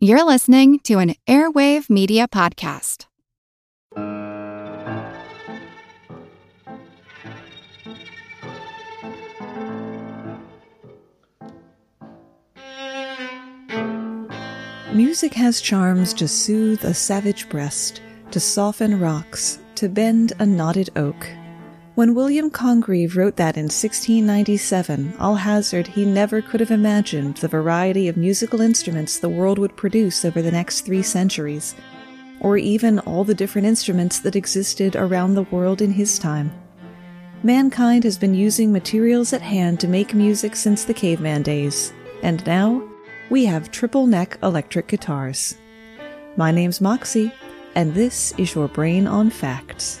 You're listening to an Airwave Media Podcast. Music has charms to soothe a savage breast, to soften rocks, to bend a knotted oak. When William Congreve wrote that in 1697, I'll hazard he never could have imagined the variety of musical instruments the world would produce over the next three centuries, or even all the different instruments that existed around the world in his time. Mankind has been using materials at hand to make music since the caveman days, and now we have triple neck electric guitars. My name's Moxie, and this is your Brain on Facts.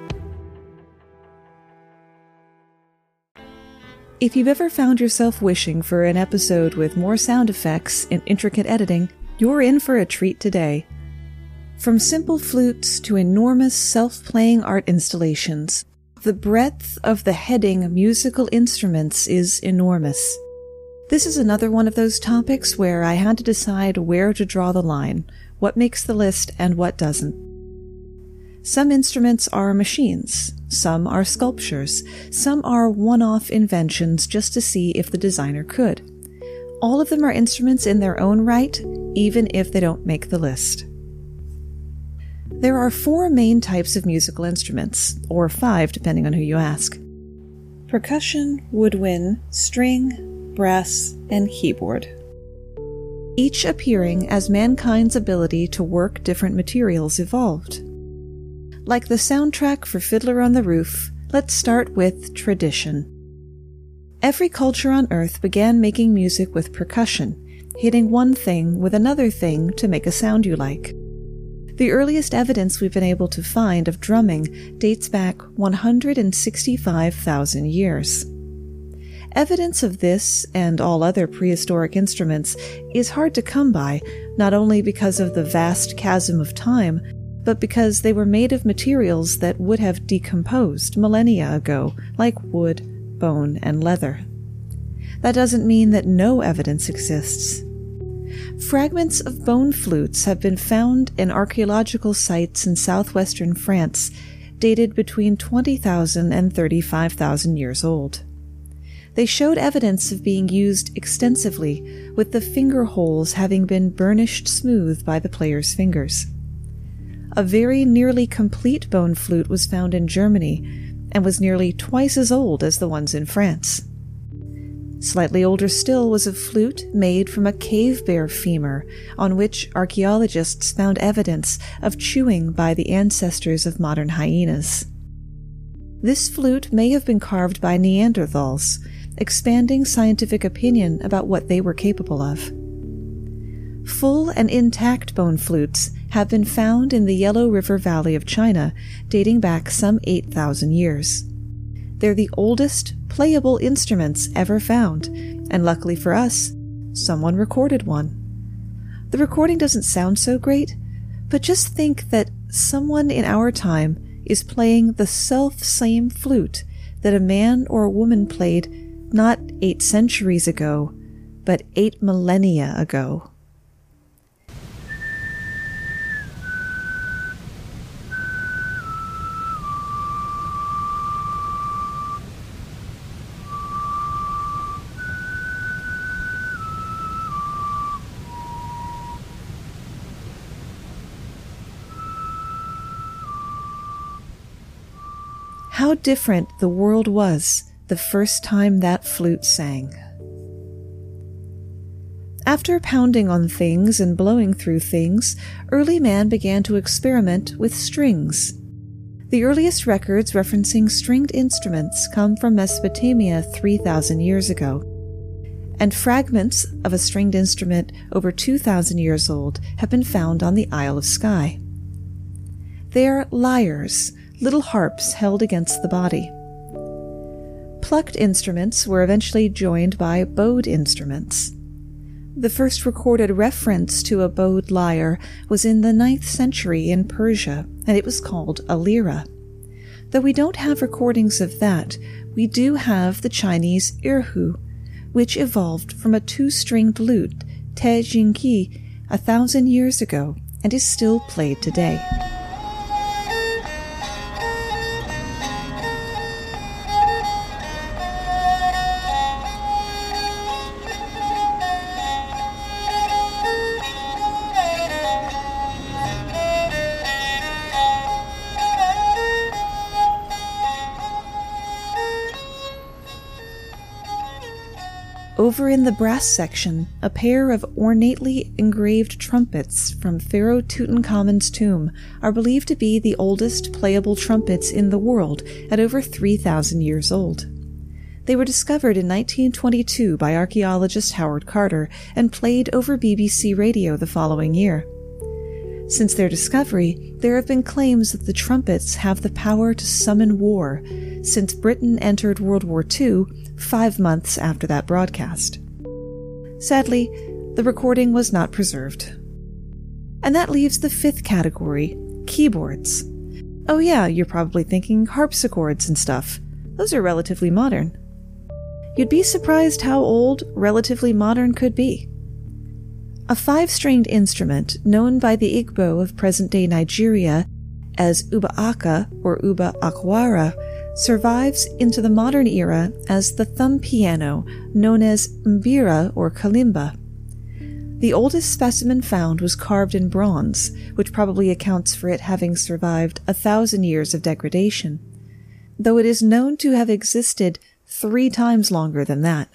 If you've ever found yourself wishing for an episode with more sound effects and intricate editing, you're in for a treat today. From simple flutes to enormous self playing art installations, the breadth of the heading musical instruments is enormous. This is another one of those topics where I had to decide where to draw the line, what makes the list and what doesn't. Some instruments are machines, some are sculptures, some are one off inventions just to see if the designer could. All of them are instruments in their own right, even if they don't make the list. There are four main types of musical instruments, or five depending on who you ask percussion, woodwind, string, brass, and keyboard. Each appearing as mankind's ability to work different materials evolved. Like the soundtrack for Fiddler on the Roof, let's start with tradition. Every culture on Earth began making music with percussion, hitting one thing with another thing to make a sound you like. The earliest evidence we've been able to find of drumming dates back 165,000 years. Evidence of this and all other prehistoric instruments is hard to come by, not only because of the vast chasm of time, but because they were made of materials that would have decomposed millennia ago, like wood, bone, and leather. That doesn't mean that no evidence exists. Fragments of bone flutes have been found in archaeological sites in southwestern France, dated between 20,000 and 35,000 years old. They showed evidence of being used extensively, with the finger holes having been burnished smooth by the player's fingers. A very nearly complete bone flute was found in Germany and was nearly twice as old as the ones in France. Slightly older still was a flute made from a cave bear femur, on which archaeologists found evidence of chewing by the ancestors of modern hyenas. This flute may have been carved by Neanderthals, expanding scientific opinion about what they were capable of. Full and intact bone flutes have been found in the Yellow River Valley of China, dating back some 8,000 years. They're the oldest playable instruments ever found, and luckily for us, someone recorded one. The recording doesn't sound so great, but just think that someone in our time is playing the self same flute that a man or a woman played not eight centuries ago, but eight millennia ago. Different the world was the first time that flute sang. After pounding on things and blowing through things, early man began to experiment with strings. The earliest records referencing stringed instruments come from Mesopotamia 3,000 years ago, and fragments of a stringed instrument over 2,000 years old have been found on the Isle of Skye. They're lyres, little harps held against the body. Plucked instruments were eventually joined by bowed instruments. The first recorded reference to a bowed lyre was in the ninth century in Persia, and it was called a lyra. Though we don't have recordings of that, we do have the Chinese erhu, which evolved from a two-stringed lute, te jingqi, a thousand years ago and is still played today. In the brass section, a pair of ornately engraved trumpets from Pharaoh Tutankhamun's tomb are believed to be the oldest playable trumpets in the world at over 3,000 years old. They were discovered in 1922 by archaeologist Howard Carter and played over BBC radio the following year. Since their discovery, there have been claims that the trumpets have the power to summon war, since Britain entered World War II five months after that broadcast. Sadly, the recording was not preserved. And that leaves the fifth category keyboards. Oh, yeah, you're probably thinking harpsichords and stuff. Those are relatively modern. You'd be surprised how old relatively modern could be. A five stringed instrument known by the Igbo of present day Nigeria as uba aka or uba akwara survives into the modern era as the thumb piano known as mbira or kalimba. The oldest specimen found was carved in bronze, which probably accounts for it having survived a thousand years of degradation, though it is known to have existed three times longer than that.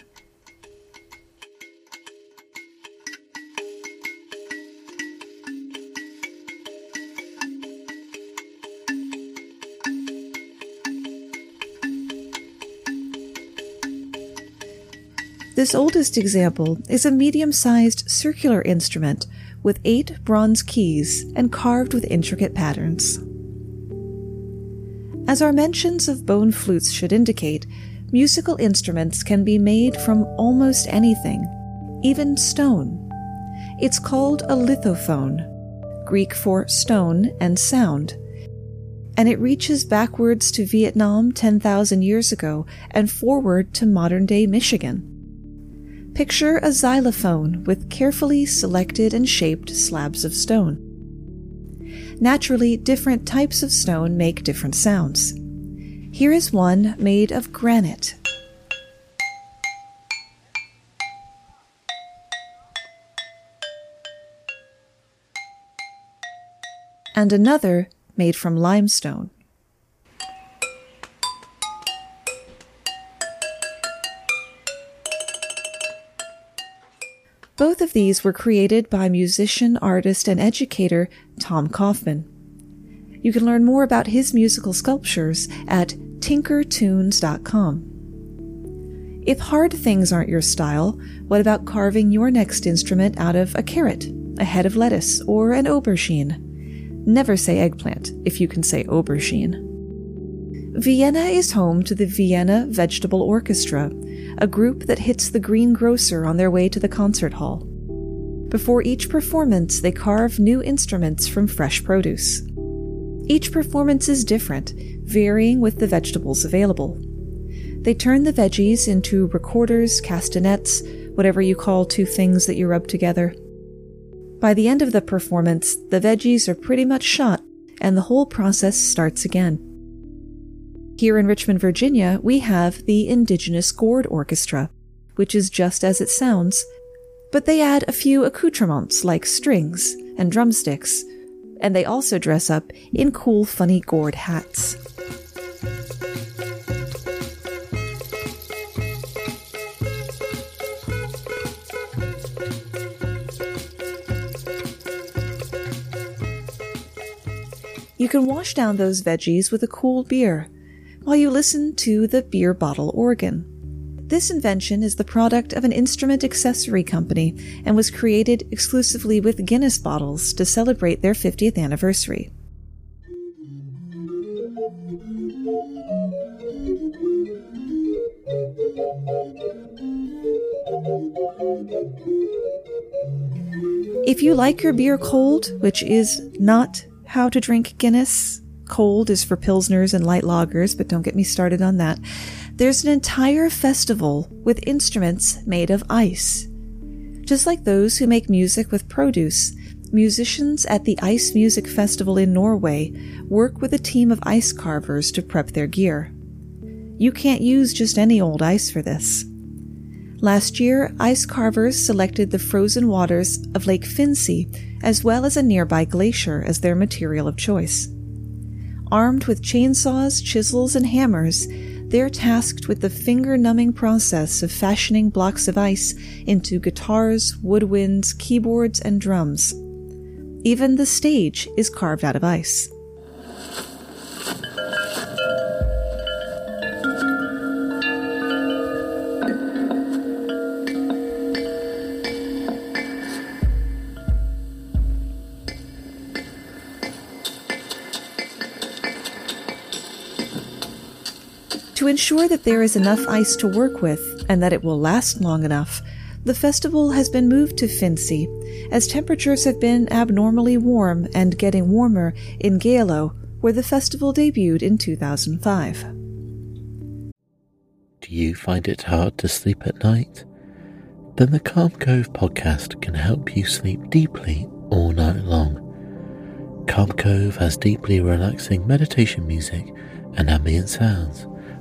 This oldest example is a medium sized circular instrument with eight bronze keys and carved with intricate patterns. As our mentions of bone flutes should indicate, musical instruments can be made from almost anything, even stone. It's called a lithophone, Greek for stone and sound, and it reaches backwards to Vietnam 10,000 years ago and forward to modern day Michigan. Picture a xylophone with carefully selected and shaped slabs of stone. Naturally, different types of stone make different sounds. Here is one made of granite. And another made from limestone. These were created by musician, artist, and educator Tom Kaufman. You can learn more about his musical sculptures at tinkertunes.com. If hard things aren't your style, what about carving your next instrument out of a carrot, a head of lettuce, or an aubergine? Never say eggplant if you can say aubergine. Vienna is home to the Vienna Vegetable Orchestra, a group that hits the greengrocer on their way to the concert hall. Before each performance, they carve new instruments from fresh produce. Each performance is different, varying with the vegetables available. They turn the veggies into recorders, castanets, whatever you call two things that you rub together. By the end of the performance, the veggies are pretty much shot, and the whole process starts again. Here in Richmond, Virginia, we have the Indigenous Gourd Orchestra, which is just as it sounds, but they add a few accoutrements like strings and drumsticks, and they also dress up in cool, funny gourd hats. You can wash down those veggies with a cool beer while you listen to the beer bottle organ. This invention is the product of an instrument accessory company and was created exclusively with Guinness bottles to celebrate their 50th anniversary. If you like your beer cold, which is not how to drink Guinness, cold is for Pilsners and light lagers, but don't get me started on that. There's an entire festival with instruments made of ice. Just like those who make music with produce, musicians at the Ice Music Festival in Norway work with a team of ice carvers to prep their gear. You can't use just any old ice for this. Last year, ice carvers selected the frozen waters of Lake Finse as well as a nearby glacier as their material of choice. Armed with chainsaws, chisels, and hammers, they're tasked with the finger numbing process of fashioning blocks of ice into guitars, woodwinds, keyboards, and drums. Even the stage is carved out of ice. To ensure that there is enough ice to work with and that it will last long enough, the festival has been moved to Finse, as temperatures have been abnormally warm and getting warmer in Geilo, where the festival debuted in 2005. Do you find it hard to sleep at night? Then the Calm Cove podcast can help you sleep deeply all night long. Calm Cove has deeply relaxing meditation music and ambient sounds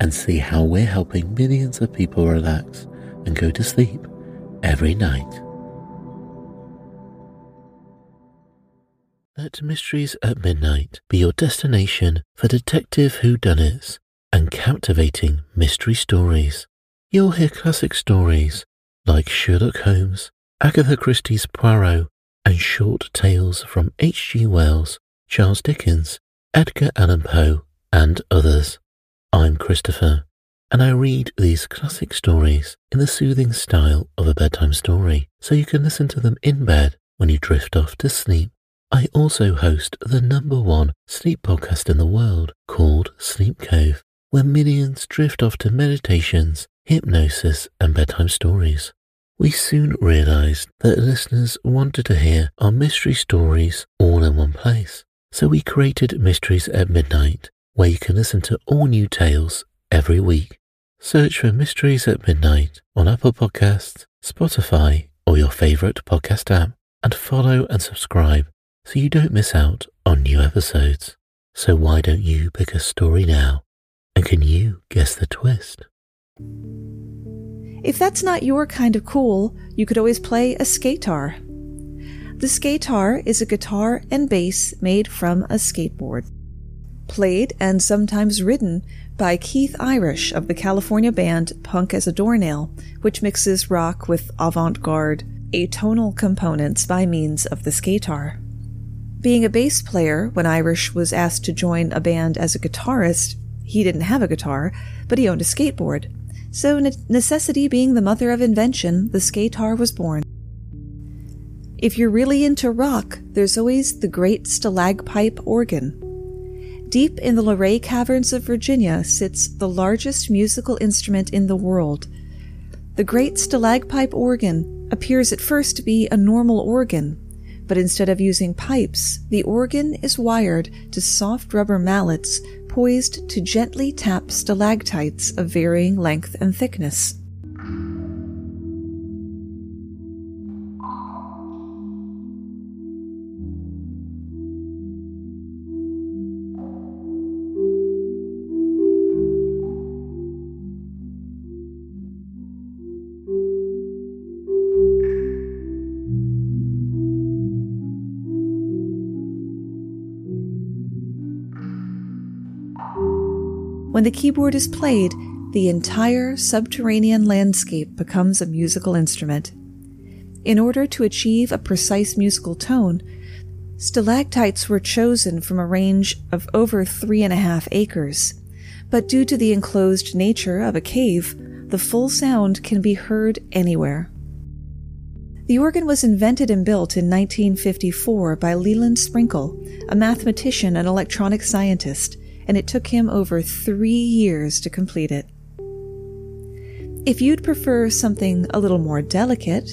and see how we're helping millions of people relax and go to sleep every night. Let Mysteries at Midnight be your destination for detective whodunits and captivating mystery stories. You'll hear classic stories like Sherlock Holmes, Agatha Christie's Poirot, and short tales from H.G. Wells, Charles Dickens, Edgar Allan Poe, and others. I'm Christopher, and I read these classic stories in the soothing style of a bedtime story, so you can listen to them in bed when you drift off to sleep. I also host the number one sleep podcast in the world called Sleep Cove, where millions drift off to meditations, hypnosis, and bedtime stories. We soon realized that listeners wanted to hear our mystery stories all in one place, so we created Mysteries at Midnight where you can listen to all new tales every week. Search for Mysteries at Midnight on Apple Podcasts, Spotify, or your favorite podcast app, and follow and subscribe so you don't miss out on new episodes. So why don't you pick a story now? And can you guess the twist? If that's not your kind of cool, you could always play a skatar. The skatar is a guitar and bass made from a skateboard played and sometimes written by Keith Irish of the California band Punk as a Doornail, which mixes rock with avant garde, atonal components by means of the skatar. Being a bass player, when Irish was asked to join a band as a guitarist, he didn't have a guitar, but he owned a skateboard. So, necessity being the mother of invention, the skatar was born. If you're really into rock, there's always the great stalagpipe organ, Deep in the Luray Caverns of Virginia sits the largest musical instrument in the world. The great stalagpipe organ appears at first to be a normal organ, but instead of using pipes, the organ is wired to soft rubber mallets poised to gently tap stalactites of varying length and thickness. When the keyboard is played, the entire subterranean landscape becomes a musical instrument. In order to achieve a precise musical tone, stalactites were chosen from a range of over three and a half acres. But due to the enclosed nature of a cave, the full sound can be heard anywhere. The organ was invented and built in 1954 by Leland Sprinkle, a mathematician and electronic scientist, and it took him over three years to complete it. If you'd prefer something a little more delicate,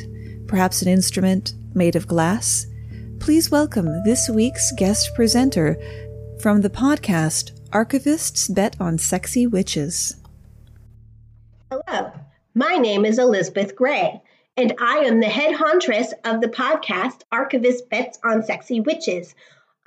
perhaps an instrument made of glass, please welcome this week's guest presenter from the podcast Archivists Bet on Sexy Witches. Hello, my name is Elizabeth Gray and I am the head hauntress of the podcast Archivist Bets on Sexy Witches.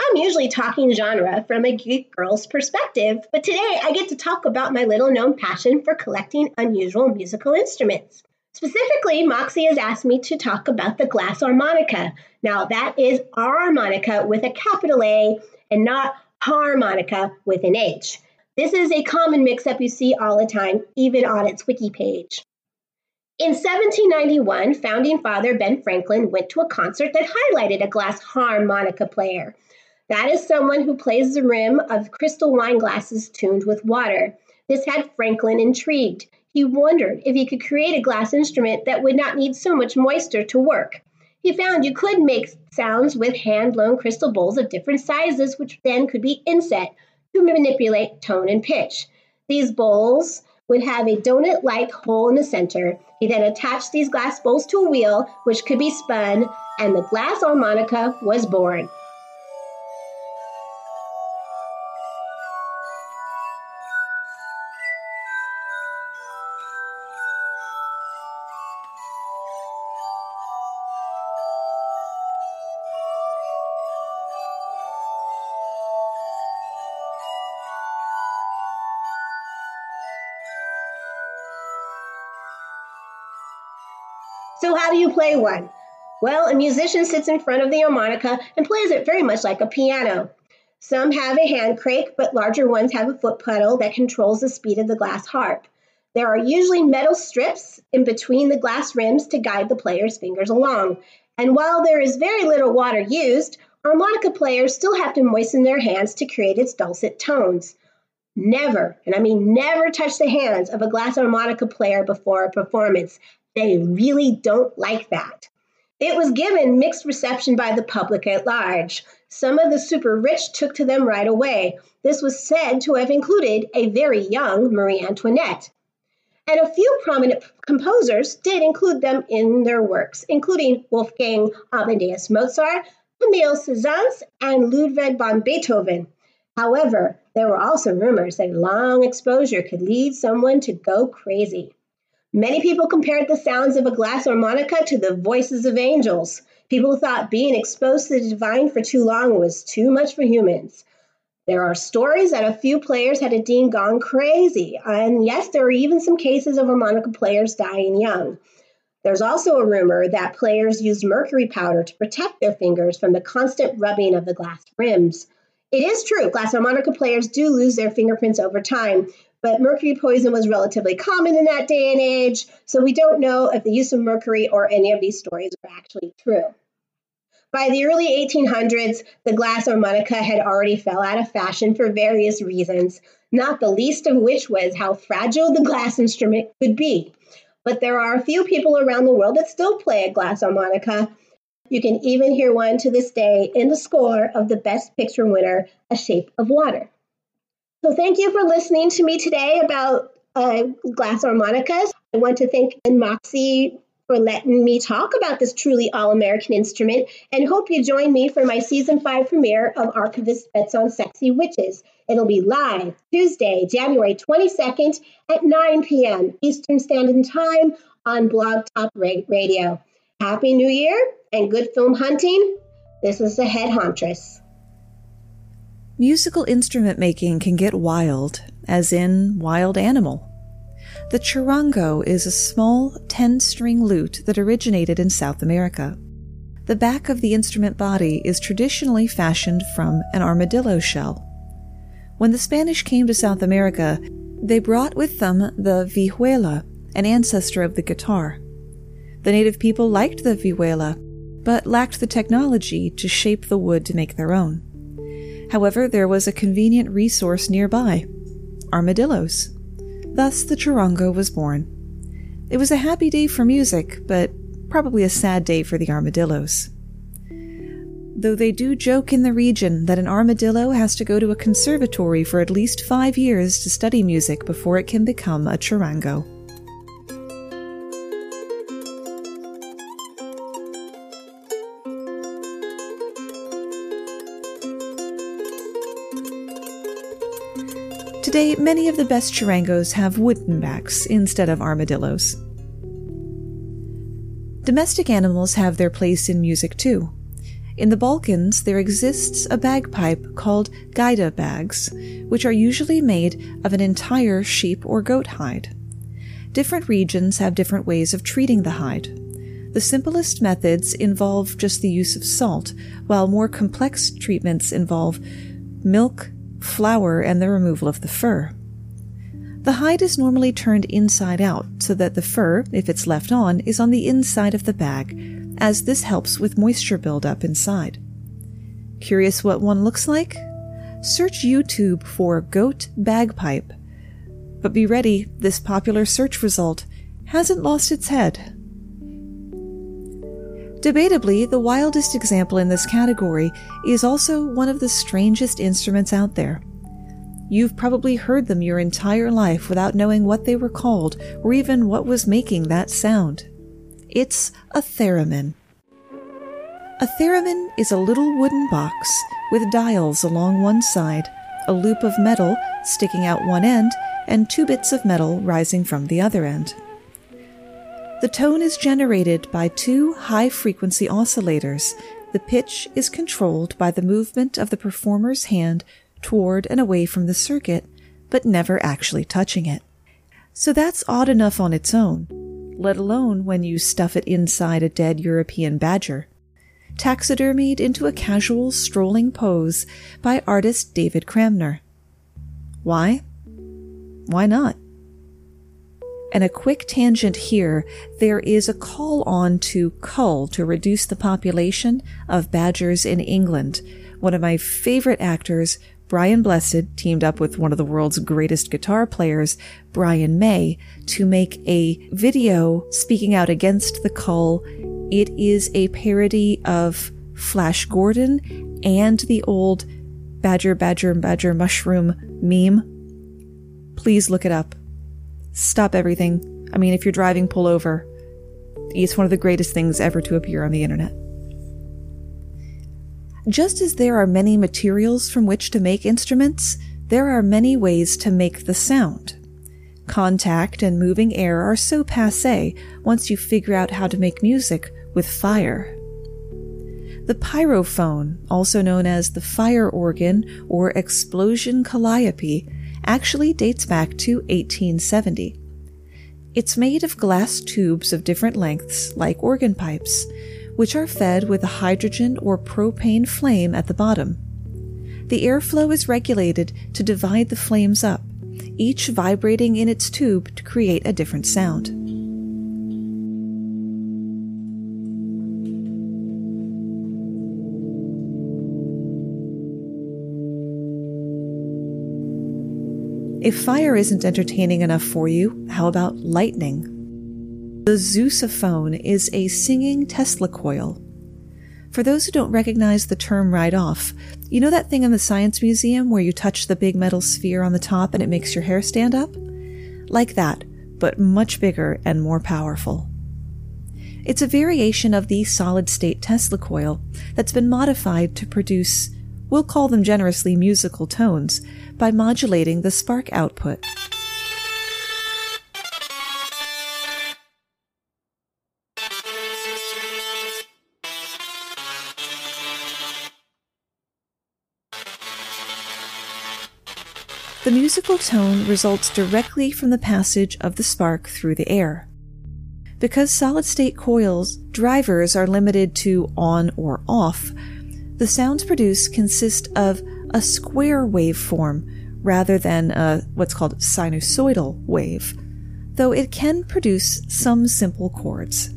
I'm usually talking genre from a geek girl's perspective, but today I get to talk about my little known passion for collecting unusual musical instruments. Specifically, Moxie has asked me to talk about the glass harmonica. Now, that is armonica with a capital A and not harmonica with an H. This is a common mix up you see all the time, even on its wiki page. In 1791, founding father Ben Franklin went to a concert that highlighted a glass harmonica player. That is someone who plays the rim of crystal wine glasses tuned with water. This had Franklin intrigued. He wondered if he could create a glass instrument that would not need so much moisture to work. He found you could make sounds with hand blown crystal bowls of different sizes, which then could be inset to manipulate tone and pitch. These bowls would have a donut like hole in the center. He then attached these glass bowls to a wheel, which could be spun, and the glass harmonica was born. So, how do you play one? Well, a musician sits in front of the harmonica and plays it very much like a piano. Some have a hand crake, but larger ones have a foot pedal that controls the speed of the glass harp. There are usually metal strips in between the glass rims to guide the player's fingers along. And while there is very little water used, harmonica players still have to moisten their hands to create its dulcet tones. Never, and I mean never touch the hands of a glass harmonica player before a performance. They really don't like that. It was given mixed reception by the public at large. Some of the super rich took to them right away. This was said to have included a very young Marie Antoinette. And a few prominent composers did include them in their works, including Wolfgang Amadeus Mozart, Camille Saint-Saëns, and Ludwig van Beethoven. However, there were also rumors that long exposure could lead someone to go crazy. Many people compared the sounds of a glass harmonica to the voices of angels. People thought being exposed to the divine for too long was too much for humans. There are stories that a few players had indeed gone crazy, and yes, there are even some cases of harmonica players dying young. There's also a rumor that players used mercury powder to protect their fingers from the constant rubbing of the glass rims. It is true, glass harmonica players do lose their fingerprints over time, but mercury poison was relatively common in that day and age, so we don't know if the use of mercury or any of these stories are actually true. By the early 1800s, the glass harmonica had already fell out of fashion for various reasons, not the least of which was how fragile the glass instrument could be. But there are a few people around the world that still play a glass harmonica. You can even hear one to this day in the score of the Best Picture winner, A Shape of Water. So thank you for listening to me today about uh, glass harmonicas. I want to thank Moxie for letting me talk about this truly all American instrument and hope you join me for my season five premiere of Archivist Bets on Sexy Witches. It'll be live Tuesday, January 22nd at 9 p.m. Eastern Standard Time on Blog Talk Radio. Happy New Year and good film hunting. This is the head hauntress. Musical instrument making can get wild, as in wild animal. The charango is a small 10 string lute that originated in South America. The back of the instrument body is traditionally fashioned from an armadillo shell. When the Spanish came to South America, They brought with them the vihuela, an ancestor of the guitar. The native people liked the vihuela, but lacked the technology to shape the wood to make their own. However, there was a convenient resource nearby armadillos. Thus, the charango was born. It was a happy day for music, but probably a sad day for the armadillos. Though they do joke in the region that an armadillo has to go to a conservatory for at least five years to study music before it can become a charango. Today, many of the best charangos have wooden backs instead of armadillos. Domestic animals have their place in music too. In the Balkans, there exists a bagpipe called gaida bags, which are usually made of an entire sheep or goat hide. Different regions have different ways of treating the hide. The simplest methods involve just the use of salt, while more complex treatments involve milk, flour, and the removal of the fur. The hide is normally turned inside out so that the fur, if it's left on, is on the inside of the bag, as this helps with moisture buildup inside. Curious what one looks like? Search YouTube for goat bagpipe. But be ready, this popular search result hasn't lost its head. Debatably, the wildest example in this category is also one of the strangest instruments out there. You've probably heard them your entire life without knowing what they were called or even what was making that sound. It's a theremin. A theremin is a little wooden box with dials along one side, a loop of metal sticking out one end, and two bits of metal rising from the other end. The tone is generated by two high frequency oscillators. The pitch is controlled by the movement of the performer's hand toward and away from the circuit, but never actually touching it. So that's odd enough on its own, let alone when you stuff it inside a dead European badger. Taxidermied into a casual strolling pose by artist David Kramner. Why? Why not? And a quick tangent here there is a call on to cull to reduce the population of badgers in England. One of my favorite actors, Brian Blessed, teamed up with one of the world's greatest guitar players, Brian May, to make a video speaking out against the cull. It is a parody of Flash Gordon and the old Badger, Badger, Badger Mushroom meme. Please look it up stop everything. I mean, if you're driving, pull over. It's one of the greatest things ever to appear on the internet. Just as there are many materials from which to make instruments, there are many ways to make the sound. Contact and moving air are so passe once you figure out how to make music with fire. The pyrophone, also known as the fire organ or explosion calliope, actually dates back to 1870. It's made of glass tubes of different lengths, like organ pipes, which are fed with a hydrogen or propane flame at the bottom. The airflow is regulated to divide the flames up, each vibrating in its tube to create a different sound. If fire isn't entertaining enough for you, how about lightning? The Zeusophone is a singing Tesla coil. For those who don't recognize the term right off, you know that thing in the Science Museum where you touch the big metal sphere on the top and it makes your hair stand up? Like that, but much bigger and more powerful. It's a variation of the solid state Tesla coil that's been modified to produce we'll call them generously musical tones, by modulating the spark output. The musical tone results directly from the passage of the spark through the air. Because solid state coils drivers are limited to on or off, the sounds produced consist of a square waveform rather than a what's called sinusoidal wave, though it can produce some simple chords.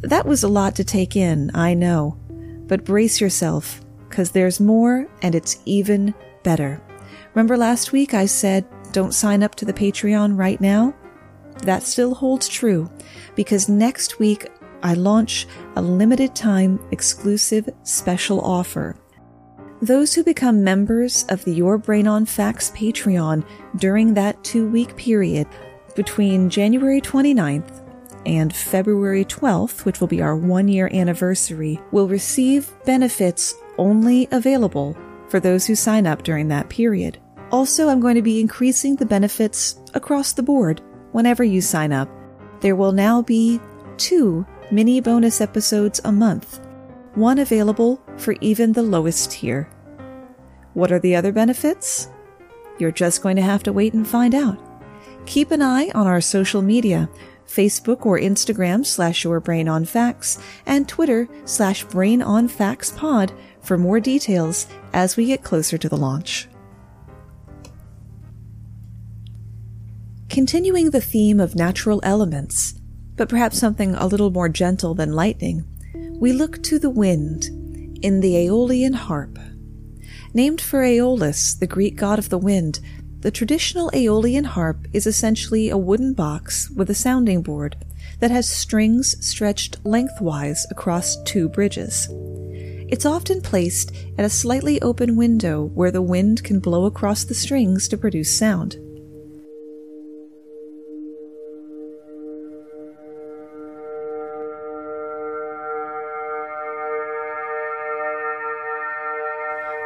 That was a lot to take in, I know, but brace yourself, because there's more and it's even better. Remember last week I said don't sign up to the Patreon right now? That still holds true, because next week I launch a limited time exclusive special offer. Those who become members of the Your Brain on Facts Patreon during that two week period between January 29th and February 12th, which will be our one year anniversary, will receive benefits only available for those who sign up during that period. Also, I'm going to be increasing the benefits across the board whenever you sign up. There will now be two mini bonus episodes a month, one available for even the lowest tier. What are the other benefits? You're just going to have to wait and find out. Keep an eye on our social media, Facebook or Instagram slash your brain on facts, and Twitter slash brain on facts pod for more details as we get closer to the launch. Continuing the theme of natural elements, but perhaps something a little more gentle than lightning, we look to the wind in the Aeolian harp. Named for Aeolus, the Greek god of the wind, the traditional Aeolian harp is essentially a wooden box with a sounding board that has strings stretched lengthwise across two bridges. It's often placed at a slightly open window where the wind can blow across the strings to produce sound.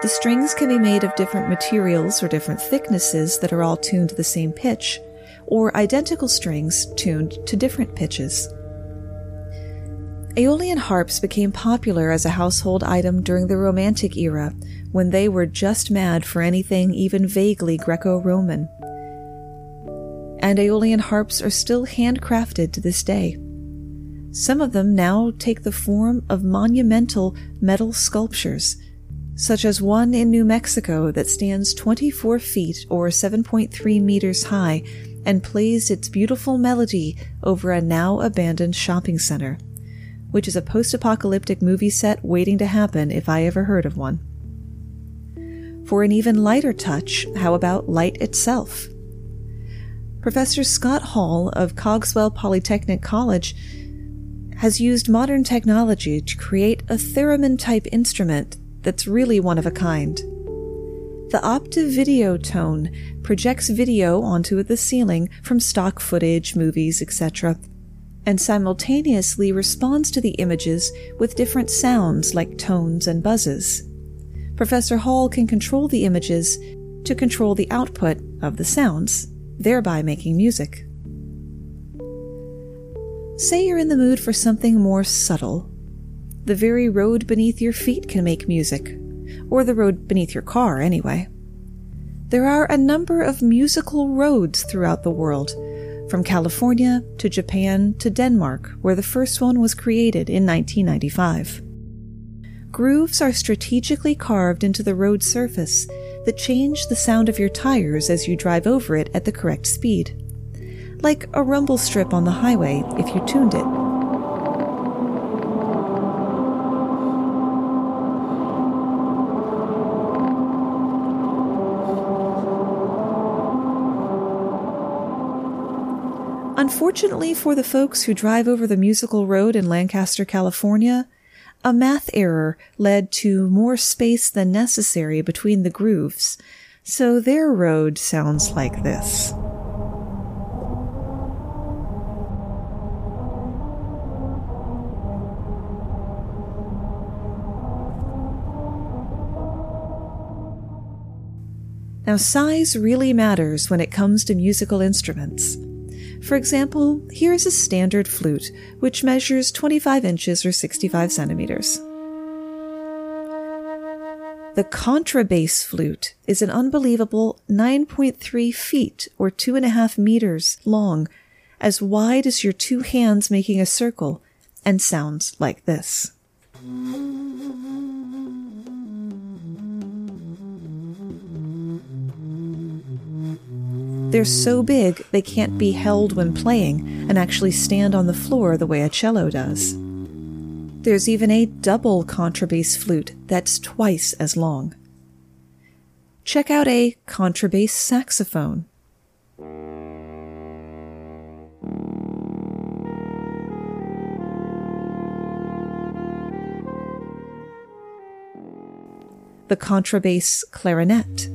The strings can be made of different materials or different thicknesses that are all tuned to the same pitch, or identical strings tuned to different pitches. Aeolian harps became popular as a household item during the Romantic era, when they were just mad for anything even vaguely Greco Roman. And Aeolian harps are still handcrafted to this day. Some of them now take the form of monumental metal sculptures such as one in New Mexico that stands 24 feet or 7.3 meters high and plays its beautiful melody over a now abandoned shopping center, which is a post apocalyptic movie set waiting to happen if I ever heard of one. For an even lighter touch, how about light itself? Professor Scott Hall of Cogswell Polytechnic College has used modern technology to create a theremin type instrument that's really one of a kind. The Optiv Video Tone projects video onto the ceiling from stock footage, movies, etc., and simultaneously responds to the images with different sounds like tones and buzzes. Professor Hall can control the images to control the output of the sounds, thereby making music. Say you're in the mood for something more subtle the very road beneath your feet can make music, or the road beneath your car, anyway. There are a number of musical roads throughout the world, from California to Japan to Denmark, where the first one was created in 1995. Grooves are strategically carved into the road surface that change the sound of your tires as you drive over it at the correct speed. Like a rumble strip on the highway if you tuned it. Unfortunately for the folks who drive over the musical road in Lancaster, California, a math error led to more space than necessary between the grooves, so their road sounds like this. Now, size really matters when it comes to musical instruments. For example, here is a standard flute, which measures 25 inches or 65 centimeters. The contrabass flute is an unbelievable 9.3 feet or 2.5 meters long, as wide as your two hands making a circle, and sounds like this. They're so big they can't be held when playing and actually stand on the floor the way a cello does. There's even a double contrabass flute that's twice as long. Check out a contrabass saxophone. The contrabass clarinet.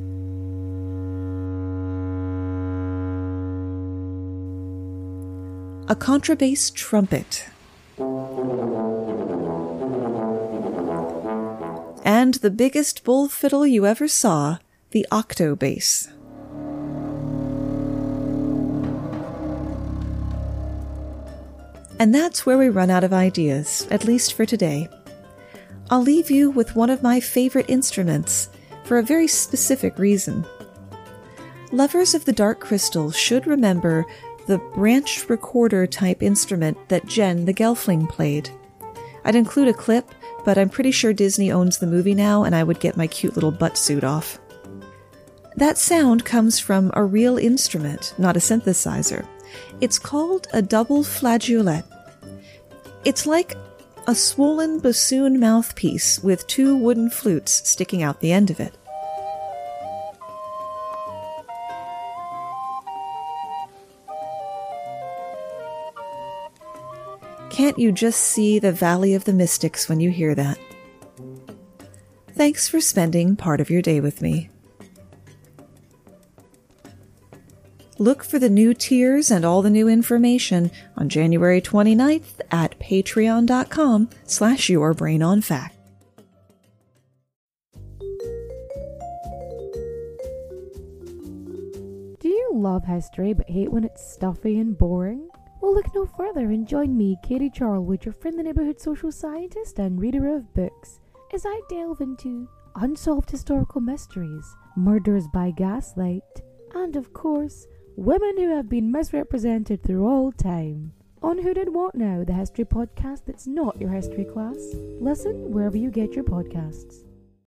A contrabass trumpet. And the biggest bull fiddle you ever saw, the octobass. And that's where we run out of ideas, at least for today. I'll leave you with one of my favorite instruments for a very specific reason. Lovers of the dark crystal should remember the branch recorder type instrument that Jen the Gelfling played. I'd include a clip, but I'm pretty sure Disney owns the movie now and I would get my cute little butt suit off. That sound comes from a real instrument, not a synthesizer. It's called a double flageolet. It's like a swollen bassoon mouthpiece with two wooden flutes sticking out the end of it. Can't you just see the Valley of the Mystics when you hear that? Thanks for spending part of your day with me. Look for the new tiers and all the new information on January 29th at patreon.com slash yourbrainonfact. Do you love history but hate when it's stuffy and boring? Well, look no further and join me, Katie Charlwood, your friend, the neighbourhood social scientist and reader of books, as I delve into unsolved historical mysteries, murders by gaslight, and of course, women who have been misrepresented through all time. On Who Did What Now, the history podcast that's not your history class. Listen wherever you get your podcasts.